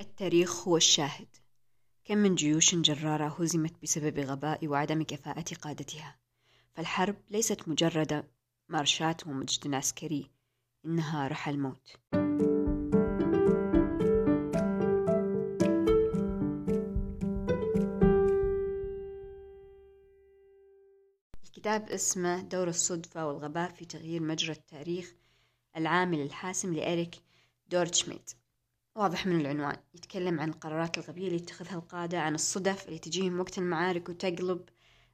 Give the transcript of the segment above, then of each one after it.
التاريخ هو الشاهد. كم من جيوش جرارة هزمت بسبب غباء وعدم كفاءة قادتها. فالحرب ليست مجرد مارشات ومجد عسكري إنها رحى الموت. الكتاب اسمه دور الصدفة والغباء في تغيير مجرى التاريخ العامل الحاسم لإريك دورتشميت واضح من العنوان. يتكلم عن القرارات الغبية اللي يتخذها القادة عن الصدف اللي تجيهم وقت المعارك وتقلب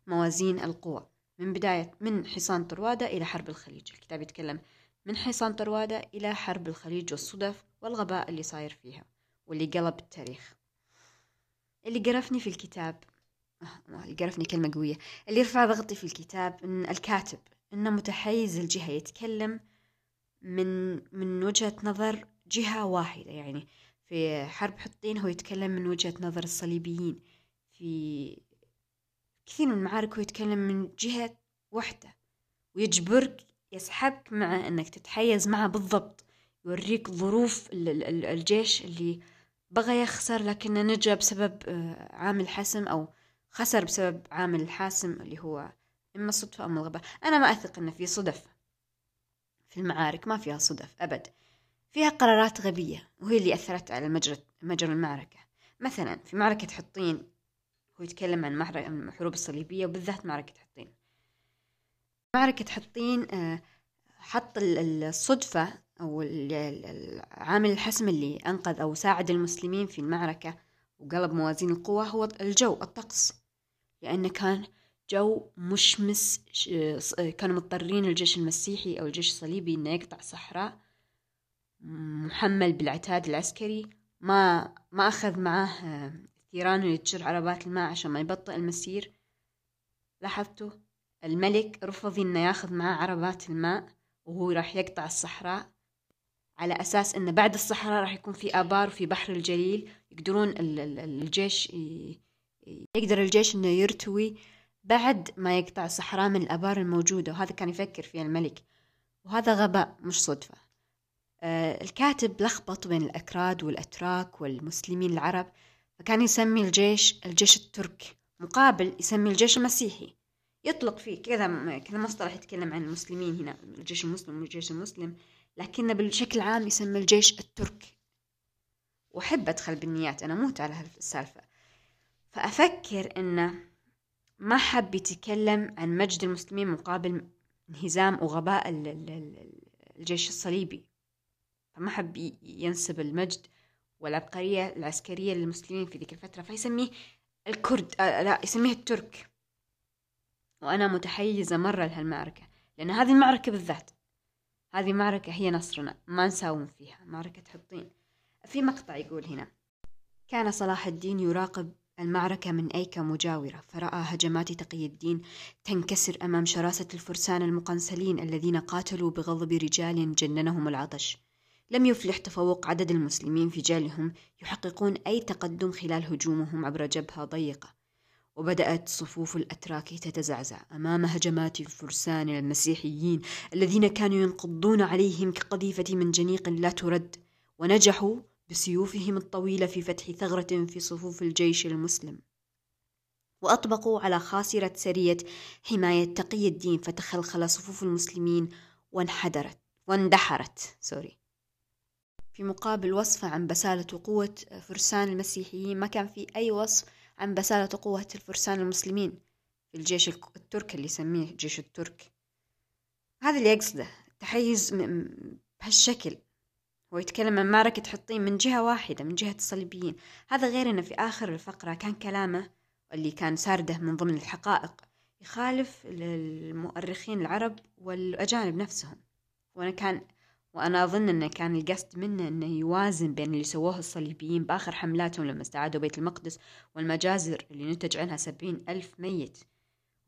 موازين القوى. من بداية من حصان طروادة إلى حرب الخليج. الكتاب يتكلم من حصان طروادة إلى حرب الخليج والصدف والغباء اللي صاير فيها واللي قلب التاريخ. اللي قرفني في الكتاب آه، اللي قرفني كلمة قوية. اللي رفع ضغطي في الكتاب إن الكاتب إنه متحيز الجهة يتكلم من من وجهة نظر جهة واحدة يعني في حرب حطين هو يتكلم من وجهة نظر الصليبيين في كثير من المعارك هو يتكلم من جهة واحدة ويجبرك يسحبك معه إنك تتحيز معه بالضبط يوريك ظروف الجيش اللي بغى يخسر لكنه نجا بسبب آه، عامل حسم أو خسر بسبب عامل الحاسم اللي هو إما الصدفة أو الغباء أنا ما أثق إنه في صدف في المعارك ما فيها صدف أبد. فيها قرارات غبية وهي اللي أثرت على مجرى مجرى المعركة. مثلا في معركة حطين هو يتكلم عن الحروب الصليبية وبالذات معركة حطين. معركة حطين آه، حط الصدفة أو العامل الحسم اللي أنقذ أو ساعد المسلمين في المعركة وقلب موازين القوى هو الجو الطقس. لأنه كان جو مشمس كانوا مضطرين الجيش المسيحي أو الجيش الصليبي إنه يقطع صحراء محمل بالعتاد العسكري ما ما أخذ معاه ثيران اللي عربات الماء عشان ما يبطئ المسير. لاحظتوا؟ الملك رفض إنه ياخذ معاه عربات الماء وهو راح يقطع الصحراء على أساس إنه بعد الصحراء راح يكون في آبار وفي بحر الجليل يقدرون الجيش يقدر الجيش إنه يرتوي بعد ما يقطع الصحراء من الآبار الموجودة وهذا كان يفكر فيه الملك. وهذا غباء مش صدفة. الكاتب لخبط بين الأكراد والأتراك والمسلمين العرب فكان يسمي الجيش الجيش الترك مقابل يسمي الجيش المسيحي. يطلق فيه كذا كذا مصطلح يتكلم عن المسلمين هنا الجيش المسلم والجيش المسلم لكنه بشكل عام يسمى الجيش الترك وأحب أدخل بالنيات أنا موت على هالسالفة. فأفكر إنه ما حب يتكلم عن مجد المسلمين مقابل انهزام وغباء الجيش الصليبي. فما حب ينسب المجد والعبقرية العسكرية للمسلمين في ذيك الفترة فيسميه الكرد آه لا يسميه الترك. وأنا متحيزة مرة لهالمعركة لأن هذه المعركة بالذات هذه معركة هي نصرنا ما نساوم فيها معركة حطين. في مقطع يقول هنا كان صلاح الدين يراقب المعركة من أيكا مجاورة فرأى هجمات تقي الدين تنكسر أمام شراسة الفرسان المقنسلين الذين قاتلوا بغضب رجال جننهم العطش. لم يفلح تفوق عدد المسلمين في جالهم يحققون أي تقدم خلال هجومهم عبر جبهة ضيقة. وبدأت صفوف الأتراك تتزعزع أمام هجمات الفرسان المسيحيين الذين كانوا ينقضون عليهم كقذيفة من جنيق لا ترد ونجحوا بسيوفهم الطويلة في فتح ثغرة في صفوف الجيش المسلم. وأطبقوا على خاصرة سرية حماية تقي الدين فتخلخل صفوف المسلمين وانحدرت واندحرت سوري في مقابل وصفه عن بسالة وقوة فرسان المسيحيين ما كان في أي وصف عن بسالة وقوة الفرسان المسلمين في الجيش التركي اللي يسميه الجيش الترك. هذا اللي يقصده تحيز بهالشكل. هو يتكلم عن معركة حطين من جهة واحدة من جهة الصليبيين. هذا غير أنه في آخر الفقرة كان كلامه اللي كان سارده من ضمن الحقائق يخالف المؤرخين العرب والأجانب نفسهم. وأنا كان وأنا أظن أنه كان القصد منه أنه يوازن بين اللي سووه الصليبيين بآخر حملاتهم لما استعادوا بيت المقدس والمجازر اللي نتج عنها سبعين ألف ميت.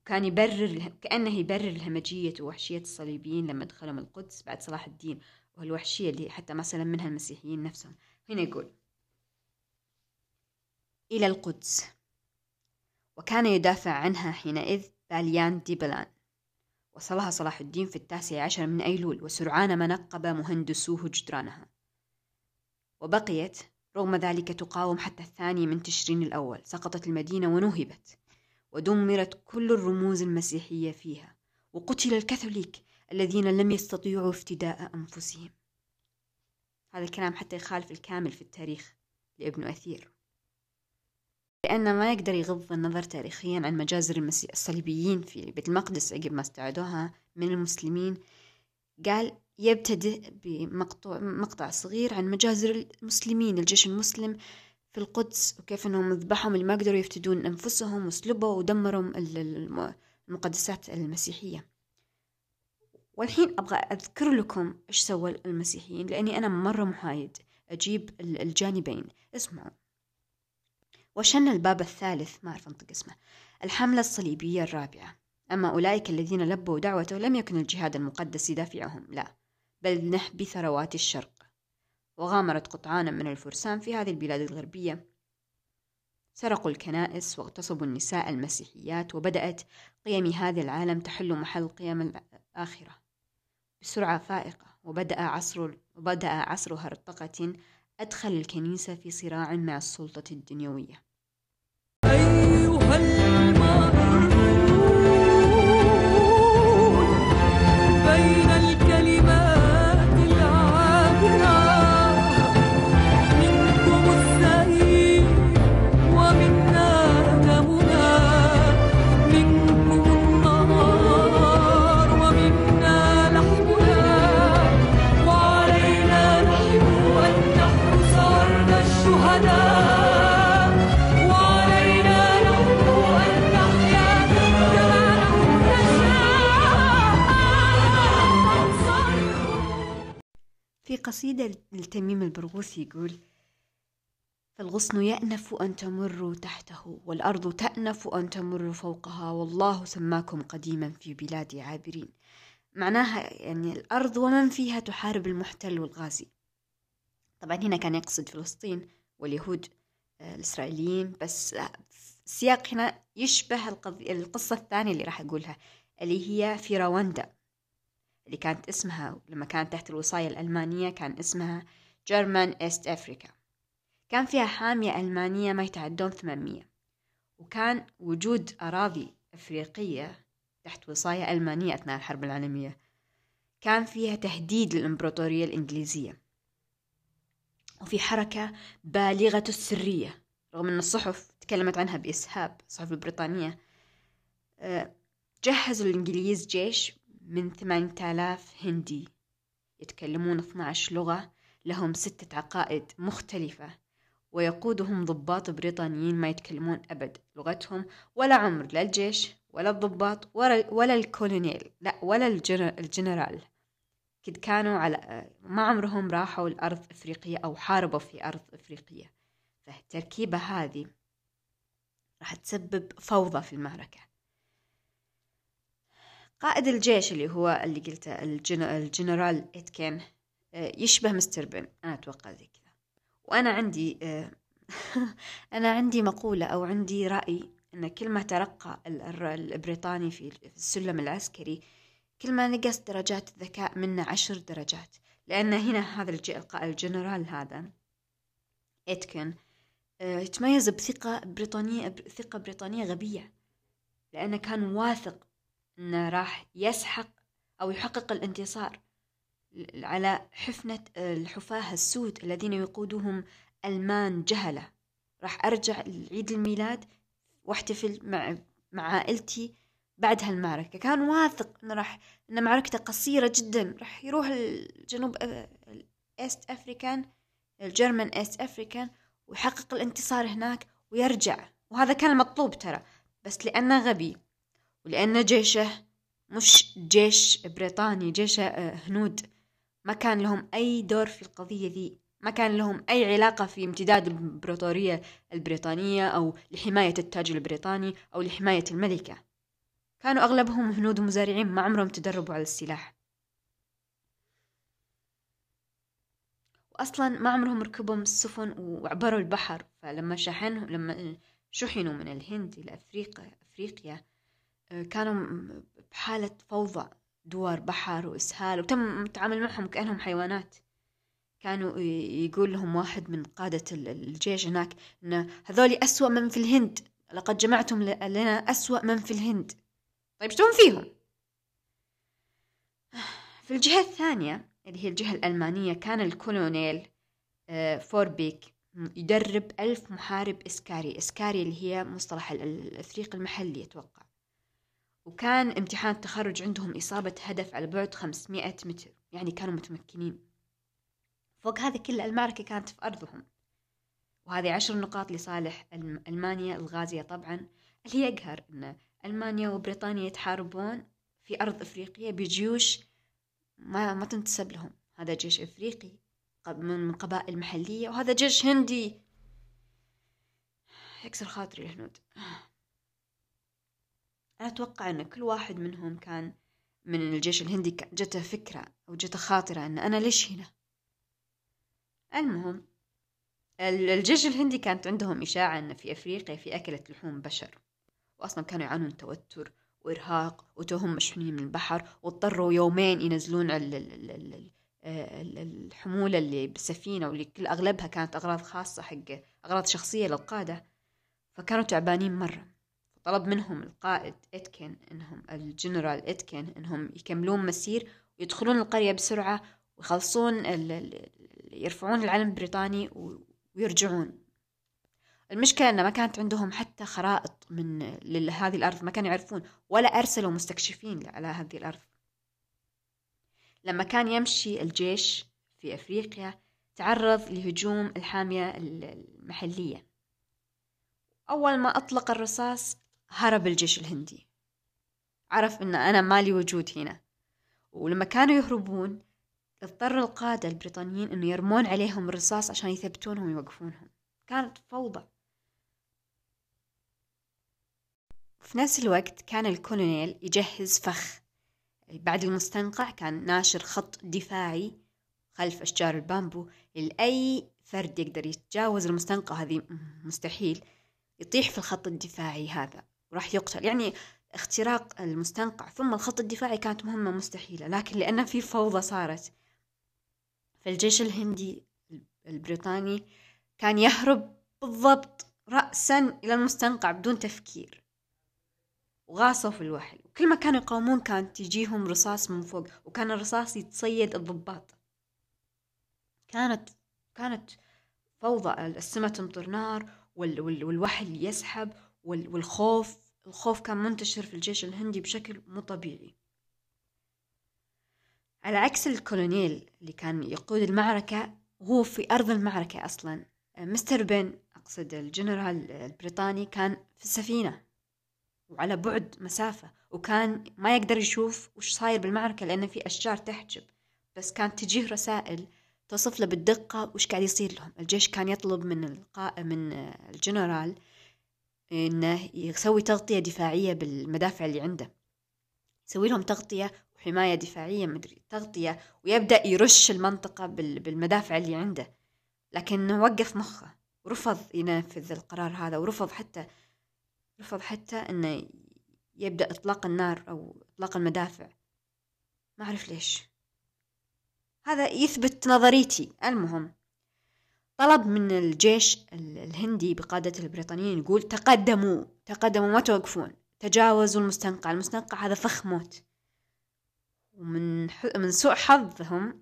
وكان يبرر كأنه يبرر الهمجية ووحشية الصليبيين لما دخلوا القدس بعد صلاح الدين وهالوحشية اللي حتى ما سلم منها المسيحيين نفسهم. هنا يقول إلى القدس. وكان يدافع عنها حينئذ باليان ديبلان وصلها صلاح الدين في التاسع عشر من أيلول وسرعان ما نقب مهندسوه جدرانها. وبقيت رغم ذلك تقاوم حتى الثاني من تشرين الأول. سقطت المدينة ونهبت ودمرت كل الرموز المسيحية فيها وقتل الكاثوليك الذين لم يستطيعوا افتداء أنفسهم. هذا الكلام حتى يخالف الكامل في التاريخ لابن أثير. لأنه ما يقدر يغض النظر تاريخيا عن مجازر المسيح الصليبيين في بيت المقدس عقب ما استعادوها من المسلمين قال يبتدئ بمقطع مقطع صغير عن مجازر المسلمين الجيش المسلم في القدس وكيف أنهم ذبحهم اللي ما قدروا يفتدون أنفسهم وسلبوا ودمروا المقدسات المسيحية. والحين أبغى أذكر لكم إيش سوى المسيحيين لأني أنا مرة محايد. أجيب الجانبين. اسمعوا. وشن الباب الثالث ما أعرف أنطق اسمه الحملة الصليبية الرابعة. أما أولئك الذين لبوا دعوته لم يكن الجهاد المقدس يدافعهم لا بل نحب ثروات الشرق. وغامرت قطعانا من الفرسان في هذه البلاد الغربية. سرقوا الكنائس واغتصبوا النساء المسيحيات وبدأت قيم هذا العالم تحل محل قيم الآخرة بسرعة فائقة. وبدأ عصر وبدأ عصر هرطقة أدخل الكنيسة في صراع مع السلطة الدنيوية. أيها قصيدة لتميم البرغوثي يقول فالغصن يأنف أن تمروا تحته والأرض تأنف أن تمروا فوقها والله سماكم قديما في بلاد عابرين. معناها يعني الأرض ومن فيها تحارب المحتل والغازي. طبعا هنا كان يقصد فلسطين واليهود آه، الإسرائيليين بس السياق هنا يشبه القصة الثانية اللي راح أقولها اللي هي في رواندا. اللي كانت اسمها لما كانت تحت الوصاية الألمانية كان اسمها جيرمان إيست أفريكا كان فيها حامية ألمانية ما يتعدون ثمانمية. وكان وجود أراضي أفريقية تحت وصاية ألمانية أثناء الحرب العالمية. كان فيها تهديد للإمبراطورية الإنجليزية. وفي حركة بالغة السرية رغم أن الصحف تكلمت عنها بإسهاب الصحف البريطانية آه، جهزوا الإنجليز جيش من ثمانية آلاف هندي. يتكلمون 12 لغة لهم ستة عقائد مختلفة ويقودهم ضباط بريطانيين ما يتكلمون أبد لغتهم ولا عمر لا الجيش ولا الضباط ولا, ولا الكولونيل لا ولا الجنرال. كد كانوا على ما عمرهم راحوا الأرض إفريقية أو حاربوا في أرض إفريقية. فالتركيبة هذه راح تسبب فوضى في المعركة. قائد الجيش اللي هو اللي قلته الجنرال إتكن آه، يشبه مستر بن. أنا أتوقع زي كذا. وأنا عندي آه، أنا عندي مقولة أو عندي رأي أن كل ما ترقى البريطاني في السلم العسكري كل ما نقص درجات الذكاء منه عشر درجات. لأن هنا هذا الجنرال هذا إتكن آه، يتميز بثقة بريطانية ثقة بريطانية غبية. لأنه كان واثق انه راح يسحق أو يحقق الانتصار على حفنة الحفاة السود الذين يقودهم ألمان جهلة. راح أرجع لعيد الميلاد واحتفل مع مع عائلتي بعد هالمعركة. كان واثق إنه راح إن معركته قصيرة جدا. راح يروح الجنوب East African ال German East African ويحقق الانتصار هناك ويرجع. وهذا كان المطلوب ترى بس لأنه غبي. ولأن جيشه مش جيش بريطاني جيش آه، هنود. ما كان لهم أي دور في القضية ذي ما كان لهم أي علاقة في امتداد الإمبراطورية البريطانية أو لحماية التاج البريطاني أو لحماية الملكة. كانوا أغلبهم هنود مزارعين ما عمرهم تدربوا على السلاح. وأصلا ما عمرهم ركبوا السفن وعبروا البحر. فلما شحنهم لما شحنوا من الهند إلى أفريقيا أفريقيا كانوا بحالة فوضى دوار بحر وإسهال وتم التعامل معهم كأنهم حيوانات. كانوا يقول لهم واحد من قادة الجيش هناك إن هذول أسوأ من في الهند. لقد جمعتم لنا أسوأ من في الهند. طيب شلون فيهم؟ في الجهة الثانية اللي هي الجهة الألمانية كان الكولونيل آه، فوربيك يدرب ألف محارب إسكاري. إسكاري اللي هي مصطلح الإفريق المحلي أتوقع. وكان امتحان التخرج عندهم إصابة هدف على بعد 500 متر يعني كانوا متمكنين. فوق هذا كله المعركة كانت في أرضهم. وهذه عشر نقاط لصالح ألمانيا الغازية طبعا اللي يقهر أن ألمانيا وبريطانيا يتحاربون في أرض إفريقية بجيوش ما, ما تنتسب لهم. هذا جيش إفريقي من قبائل محلية وهذا جيش هندي. يكسر خاطري الهنود أنا أتوقع أن كل واحد منهم كان من الجيش الهندي جته فكرة أو جته خاطرة أن أنا ليش هنا؟ المهم الجيش الهندي كانت عندهم إشاعة أن في أفريقيا في أكلة لحوم بشر وأصلا كانوا يعانون توتر وإرهاق وتوهم مشحونين من البحر واضطروا يومين ينزلون الحمولة اللي بالسفينة واللي كل أغلبها كانت أغراض خاصة حق أغراض شخصية للقادة فكانوا تعبانين مرة. طلب منهم القائد إتكن إنهم الجنرال إتكن إنهم يكملون مسير ويدخلون القرية بسرعة ويخلصون يرفعون العلم البريطاني ويرجعون. المشكلة أن ما كانت عندهم حتى خرائط من لهذه الأرض ما كانوا يعرفون ولا أرسلوا مستكشفين على هذه الأرض. لما كان يمشي الجيش في أفريقيا تعرض لهجوم الحامية المحلية. أول ما أطلق الرصاص هرب الجيش الهندي. عرف أن أنا مالي وجود هنا. ولما كانوا يهربون اضطر القادة البريطانيين أنه يرمون عليهم الرصاص عشان يثبتونهم ويوقفونهم. كانت فوضى. في نفس الوقت كان الكولونيل يجهز فخ. بعد المستنقع كان ناشر خط دفاعي خلف أشجار البامبو لأي فرد يقدر يتجاوز المستنقع. هذه مستحيل. يطيح في الخط الدفاعي هذا. وراح يقتل. يعني اختراق المستنقع ثم الخط الدفاعي كانت مهمة مستحيلة لكن لأن في فوضى صارت فالجيش الهندي البريطاني كان يهرب بالضبط رأسا إلى المستنقع بدون تفكير. وغاصوا في الوحل. وكل ما كانوا يقاومون كانت تجيهم رصاص من فوق وكان الرصاص يتصيد الضباط. كانت كانت فوضى. السماء تمطر نار وال وال والوحل يسحب والخوف الخوف كان منتشر في الجيش الهندي بشكل مو طبيعي. على عكس الكولونيل اللي كان يقود المعركة هو في أرض المعركة أصلا Mr. Bean أقصد الجنرال البريطاني كان في السفينة وعلى بعد مسافة وكان ما يقدر يشوف وش صاير بالمعركة لأن في أشجار تحجب. بس كانت تجيه رسائل تصف له بالدقة وش قاعد يصير لهم. الجيش كان يطلب من القاء من الجنرال إنه يسوي تغطية دفاعية بالمدافع اللي عنده. يسوي لهم تغطية وحماية دفاعية مدري تغطية ويبدأ يرش المنطقة بالمدافع اللي عنده. لكنه وقف مخه ورفض ينفذ القرار هذا ورفض حتى رفض حتى إنه يبدأ إطلاق النار أو إطلاق المدافع. ما أعرف ليش. هذا يثبت نظريتي. المهم طلب من الجيش الهندي بقادة البريطانيين يقول تقدموا تقدموا ما توقفون تجاوزوا المستنقع المستنقع هذا فخ موت. ومن من سوء حظهم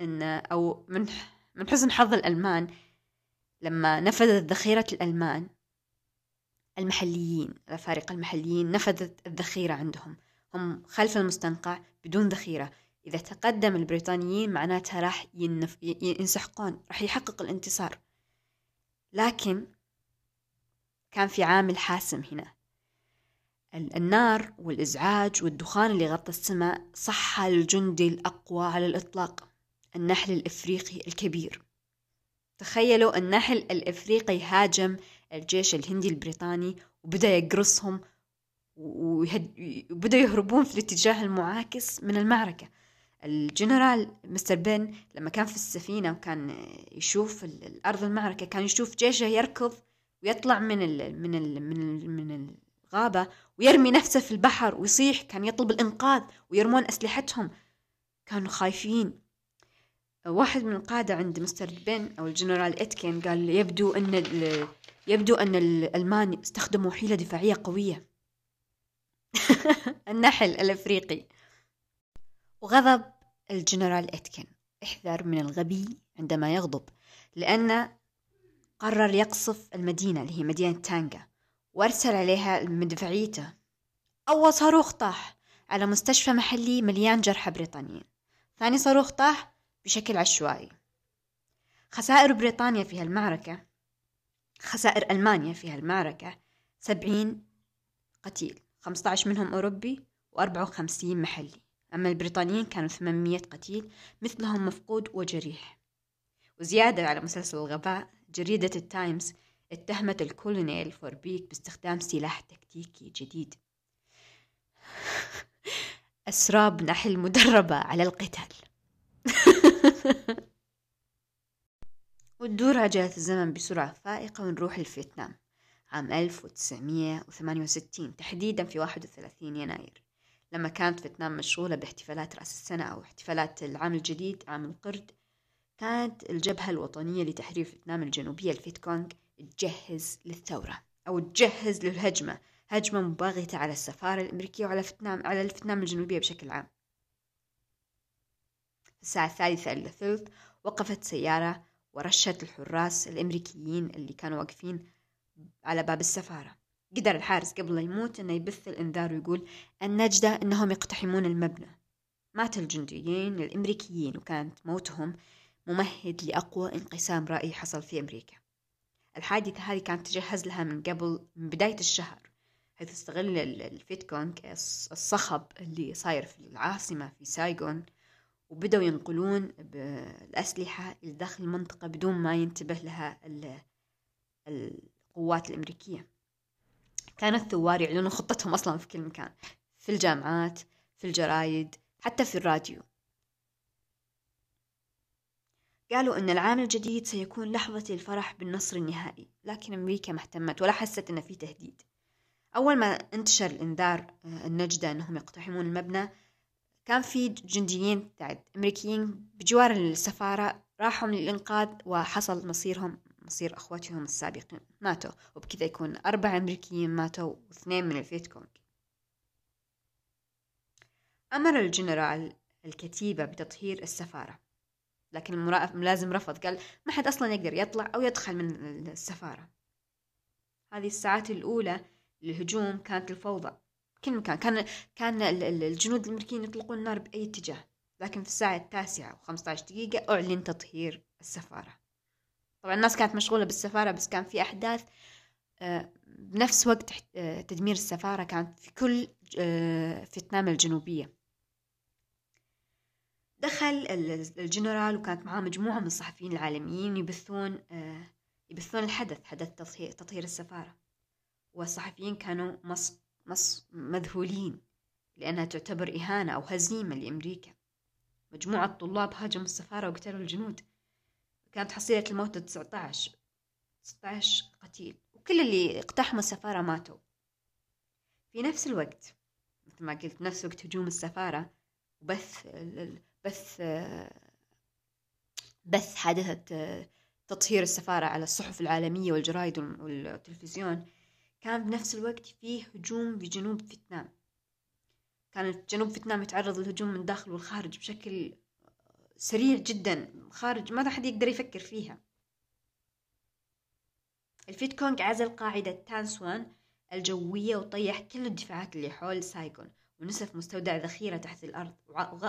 ان أو من من حسن حظ الألمان لما نفذت ذخيرة الألمان المحليين الأفارقة المحليين نفذت الذخيرة عندهم. هم خلف المستنقع بدون ذخيرة. إذا تقدم البريطانيين معناتها راح ينف... ينسحقون راح يحقق الانتصار. لكن كان في عامل حاسم هنا. النار والإزعاج والدخان اللي غطى السماء صح الجندي الأقوى على الإطلاق النحل الإفريقي الكبير. تخيلوا النحل الإفريقي هاجم الجيش الهندي البريطاني وبدأ يقرصهم وبدأ يهربون في الاتجاه المعاكس من المعركة. الجنرال مستر بن لما كان في السفينة وكان يشوف الأرض المعركة كان يشوف جيشه يركض ويطلع من ال من ال من ال من الغابة ويرمي نفسه في البحر ويصيح كان يطلب الإنقاذ ويرمون أسلحتهم. كانوا خايفين. واحد من القادة عند مستر بن أو الجنرال إتكن قال يبدو أن يبدو أن الألمان استخدموا حيلة دفاعية قوية. النحل الأفريقي. وغضب الجنرال إتكن. احذر من الغبي عندما يغضب لأن قرر يقصف المدينة اللي هي مدينة تانجا وأرسل عليها مدفعيته أول صاروخ طاح على مستشفى محلي مليان جرحى بريطانيين. ثاني صاروخ طاح بشكل عشوائي. خسائر بريطانيا في هالمعركة خسائر ألمانيا في هالمعركة سبعين قتيل خمسة عشر منهم أوروبي وأربعة وخمسين محلي. أما البريطانيين كانوا ثمانمية قتيل مثلهم مفقود وجريح. وزيادة على مسلسل الغباء جريدة التايمز اتهمت الكولونيل فوربيك باستخدام سلاح تكتيكي جديد. أسراب نحل مدربة على القتال. وتدور عجلة الزمن بسرعة فائقة ونروح لفيتنام عام 1968 تحديدا في 31 يناير. لما كانت فيتنام مشغولة باحتفالات رأس السنة أو احتفالات العام الجديد عام القرد كانت الجبهة الوطنية لتحرير فيتنام الجنوبية الفيت كونغ تجهز للثورة أو تجهز للهجمة هجمة مباغتة على السفارة الأمريكية وعلى فيتنام على الفيتنام الجنوبية بشكل عام. في الساعة الثالثة إلا ثلث وقفت سيارة ورشت الحراس الأمريكيين اللي كانوا واقفين على باب السفارة. قدر الحارس قبل لا يموت إنه يبث الإنذار ويقول النجدة إنهم يقتحمون المبنى. مات الجنديين الأمريكيين وكانت موتهم ممهد لأقوى انقسام رأي حصل في أمريكا. الحادثة هذه كانت تجهز لها من قبل من بداية الشهر حيث استغل الفيت كونغ الصخب اللي صاير في العاصمة في سايغون وبدأوا ينقلون الأسلحة إلى داخل المنطقة بدون ما ينتبه لها القوات الأمريكية. كان الثوار يعلنون خطتهم أصلا في كل مكان في الجامعات في الجرايد حتى في الراديو. قالوا أن العام الجديد سيكون لحظة الفرح بالنصر النهائي لكن أمريكا ما اهتمت ولا حست أن في تهديد. أول ما انتشر الإنذار آه، النجدة أنهم يقتحمون المبنى كان في جنديين أمريكيين بجوار السفارة راحوا للإنقاذ وحصل مصيرهم مصير أخواتهم السابقين. ماتوا وبكذا يكون أربع أمريكيين ماتوا واثنين من الفيت كونغ أمر الجنرال الكتيبة بتطهير السفارة لكن الملازم رفض. قال ما حد أصلا يقدر يطلع أو يدخل من السفارة. هذه الساعات الأولى للهجوم كانت الفوضى. كل مكان كان كان الجنود الأمريكيين يطلقون النار بأي اتجاه لكن في الساعة التاسعة وخمسة عشر دقيقة أعلن تطهير السفارة. طبعا الناس كانت مشغولة بالسفارة بس كان في أحداث آه، بنفس وقت آه، تدمير السفارة كانت في كل آه، فيتنام الجنوبية. دخل الجنرال وكانت معاه مجموعة من الصحفيين العالميين يبثون يبثون الحدث حدث تطهير السفارة. والصحفيين كانوا مص مص مذهولين لأنها تعتبر إهانة أو هزيمة لأمريكا. مجموعة طلاب هاجموا السفارة وقتلوا الجنود. كانت حصيلة الموت 19 16 قتيل وكل اللي اقتحموا السفارة ماتوا. في نفس الوقت مثل ما قلت نفس وقت هجوم السفارة وبث بث بث حادثة تطهير السفارة على الصحف العالمية والجرايد والتلفزيون كان بنفس الوقت فيه هجوم في جنوب فيتنام. كانت جنوب فيتنام يتعرض للهجوم من الداخل والخارج بشكل سريع جدا خارج ما حد يقدر يفكر فيها. الفيت كونغ عزل قاعدة تانسوان الجوية وطيح كل الدفاعات اللي حول سايغون ونسف مستودع ذخيرة تحت الأرض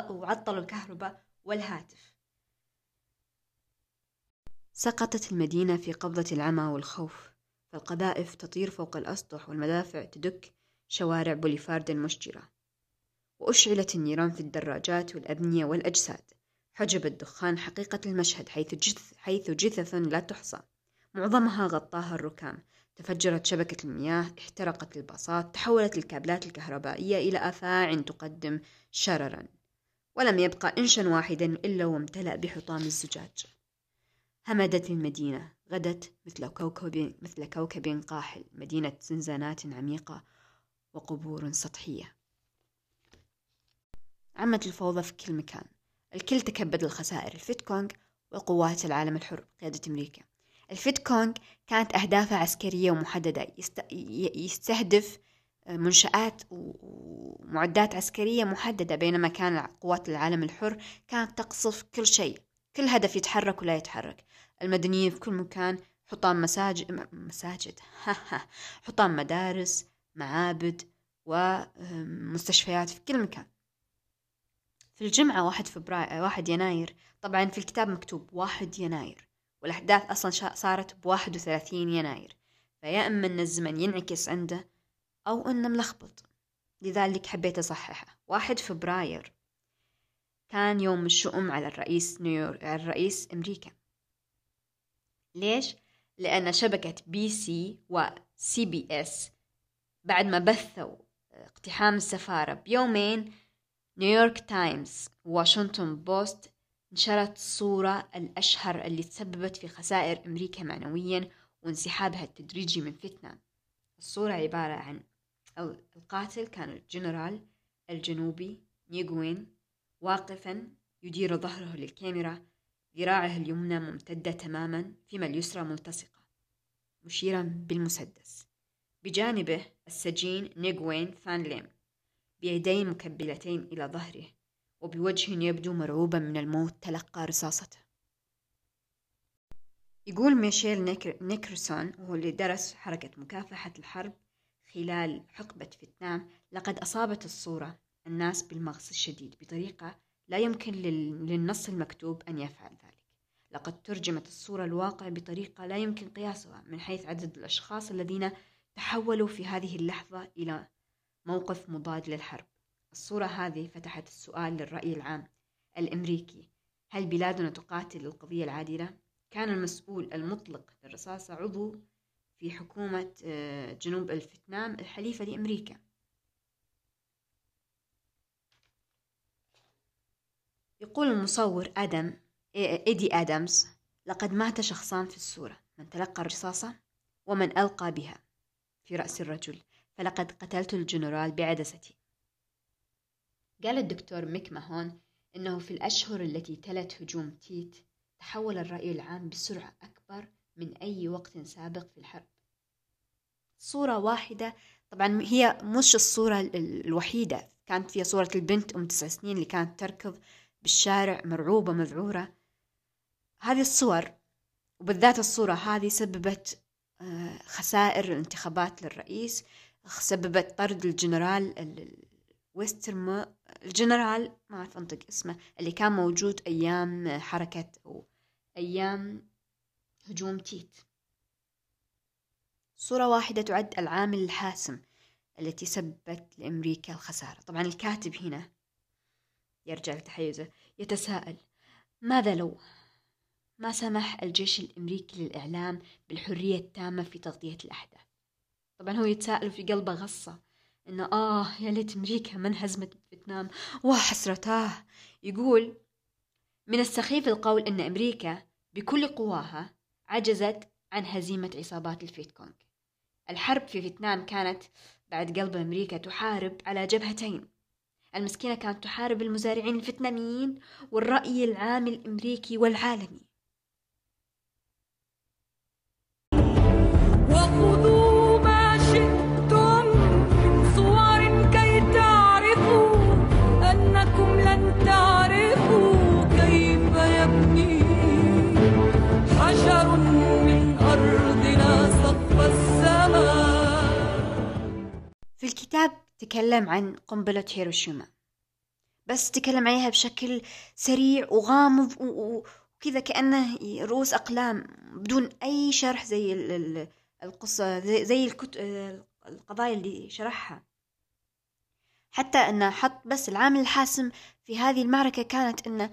وعطلوا الكهرباء والهاتف. سقطت المدينة في قبضة العمى والخوف. فالقذائف تطير فوق الأسطح والمدافع تدك شوارع بوليفارد المشجرة. وأشعلت النيران في الدراجات والأبنية والأجساد. حجب الدخان حقيقة المشهد حيث جث حيث جثث لا تحصى. معظمها غطاها الركام. تفجرت شبكة المياه احترقت الباصات تحولت الكابلات الكهربائية إلى أفاع تقدم شررا. ولم يبقى إنشا واحدا إلا وامتلأ بحطام الزجاج. همدت المدينة. غدت مثل كوكب مثل كوكب قاحل. مدينة زنزانات عميقة وقبور سطحية. عمت الفوضى في كل مكان. الكل تكبد الخسائر الفيت كونغ وقوات العالم الحر بقيادة أمريكا. الفيت كونغ كانت أهدافها عسكرية ومحددة يست... يستهدف منشآت ومعدات عسكرية محددة بينما كان قوات العالم الحر كانت تقصف كل شيء. كل هدف يتحرك ولا يتحرك. المدنيين في كل مكان حطام مساجد مساجد. حطام مدارس معابد ومستشفيات في كل مكان. في الجمعة واحد فبراير واحد يناير. طبعا في الكتاب مكتوب واحد يناير والأحداث أصلا صارت بواحد وثلاثين يناير. فيا إما أن الزمن ينعكس عنده أو أنه ملخبط. لذلك حبيت أصححه. واحد فبراير كان يوم الشؤم على الرئيس نيويورك على الرئيس أمريكا. ليش؟ لأن شبكة بي سي وسي بي إس بعد ما بثوا اقتحام السفارة بيومين نيويورك تايمز وواشنطن بوست نشرت الصورة الأشهر اللي تسببت في خسائر أمريكا معنويا وانسحابها التدريجي من فيتنام الصورة عبارة عن القاتل كان الجنرال الجنوبي نيغوين واقفا يدير ظهره للكاميرا ذراعه اليمنى ممتدة تماما فيما اليسرى ملتصقة مشيرا بالمسدس. بجانبه السجين نيغوين فان ليم. بيدين مكبلتين إلى ظهره وبوجه يبدو مرعوبا من الموت تلقى رصاصته. يقول ميشيل نيكرسون وهو اللي درس حركة مكافحة الحرب خلال حقبة فيتنام لقد أصابت الصورة الناس بالمغص الشديد بطريقة لا يمكن للنص المكتوب أن يفعل ذلك. لقد ترجمت الصورة الواقع بطريقة لا يمكن قياسها من حيث عدد الأشخاص الذين تحولوا في هذه اللحظة إلى موقف مضاد للحرب. الصورة هذه فتحت السؤال للرأي العام الأمريكي. هل بلادنا تقاتل القضية العادلة؟ كان المسؤول المطلق للرصاصة عضو في حكومة آه، جنوب الفيتنام الحليفة لأمريكا. يقول المصور آدم إيدي آدمز لقد مات شخصان في الصورة من تلقى الرصاصة ومن ألقى بها. في رأس الرجل. فلقد قتلت الجنرال بعدستي. قال الدكتور ميك ماهون إنه في الأشهر التي تلت هجوم تيت تحول الرأي العام بسرعة أكبر من أي وقت سابق في الحرب. صورة واحدة طبعا هي مش الصورة الوحيدة كانت فيها صورة البنت أم تسع سنين اللي كانت تركض بالشارع مرعوبة مذعورة. هذه الصور وبالذات الصورة هذه سببت آه، خسائر الانتخابات للرئيس. سببت طرد الجنرال ويسترمو الجنرال ما أعرف أنطق اسمه اللي كان موجود أيام حركة أو أيام هجوم تيت. صورة واحدة تعد العامل الحاسم التي سببت لأمريكا الخسارة. طبعا الكاتب هنا يرجع لتحيزه يتساءل ماذا لو ما سمح الجيش الأمريكي للإعلام بالحرية التامة في تغطية الأحداث؟ طبعا هو يتساءل في قلبه غصة إنه آه يا ليت أمريكا ما انهزمت فيتنام. وحسرتاه يقول من السخيف القول أن أمريكا بكل قواها عجزت عن هزيمة عصابات الفيت كونغ الحرب في فيتنام كانت بعد قلب أمريكا تحارب على جبهتين. المسكينة كانت تحارب المزارعين الفيتناميين والرأي العام الأمريكي والعالمي. الكتاب تكلم عن قنبلة هيروشيما. بس تكلم عليها بشكل سريع وغامض وكذا كأنه رؤوس أقلام بدون أي شرح زي القصة زي القضايا اللي شرحها. حتى أنه حط بس العامل الحاسم في هذه المعركة كانت أن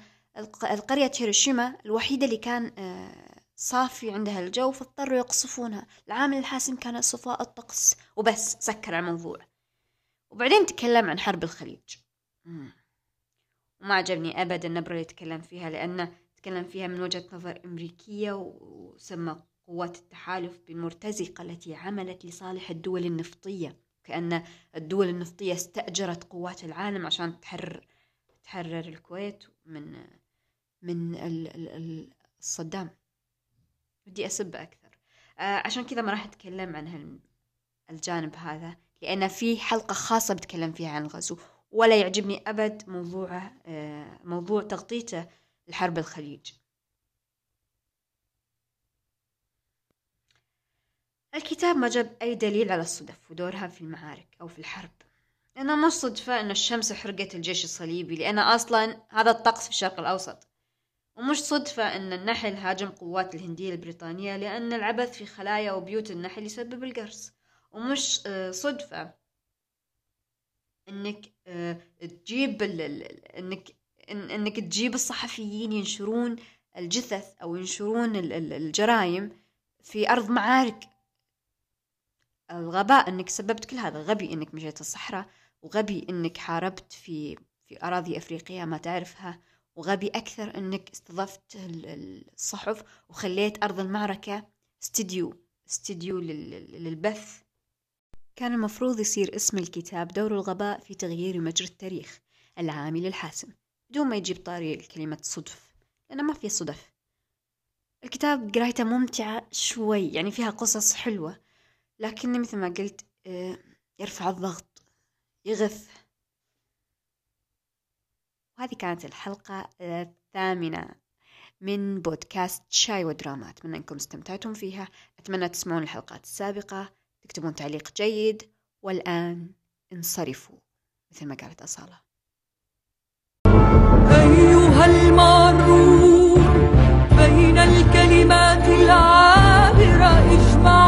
القرية هيروشيما الوحيدة اللي كان آه، صافي عندها الجو فاضطروا يقصفونها. العامل الحاسم كان صفاء الطقس. وبس سكر الموضوع. وبعدين تكلم عن حرب الخليج. وما عجبني أبدا النبرة اللي تكلم فيها لأنه تكلم فيها من وجهة نظر أمريكية وسمى قوات التحالف بالمرتزقة التي عملت لصالح الدول النفطية. كأن الدول النفطية استأجرت قوات العالم عشان تحرر تحرر الكويت من من الصدام. بدي أسبه أكثر. آه، عشان كذا ما راح أتكلم عن الجانب هذا. لأن في حلقة خاصة بتكلم فيها عن الغزو ولا يعجبني أبد موضوعه آه، موضوع تغطيته لحرب الخليج. الكتاب ما جاب أي دليل على الصدف ودورها في المعارك أو في الحرب. لأنه مش صدفة أن الشمس حرقت الجيش الصليبي لأن أصلا هذا الطقس في الشرق الأوسط. ومش صدفة أن النحل هاجم قوات الهندية البريطانية لأن العبث في خلايا وبيوت النحل يسبب القرص. ومش آه، صدفة إنك آه، تجيب إنك إنك تجيب الصحفيين ينشرون الجثث أو ينشرون الجرائم في أرض معارك. الغباء إنك سببت كل هذا غبي إنك مشيت الصحراء وغبي إنك حاربت في في أراضي أفريقية ما تعرفها وغبي أكثر إنك استضفت الصحف وخليت أرض المعركة استديو استديو للبث. كان المفروض يصير اسم الكتاب دور الغباء في تغيير مجرى التاريخ العامل الحاسم بدون ما يجيب طاري كلمة صدف لأنه ما في صدف. الكتاب قرايته ممتعة شوي يعني فيها قصص حلوة لكن مثل ما قلت آه، يرفع الضغط يغث. وهذه كانت الحلقة الثامنة من بودكاست شاي ودراما. أتمنى أنكم استمتعتم فيها. أتمنى تسمعون الحلقات السابقة. تكتبون تعليق جيد والآن انصرفوا مثل ما قالت أصالة. أيها المارون بين الكلمات العابرة اجمعوا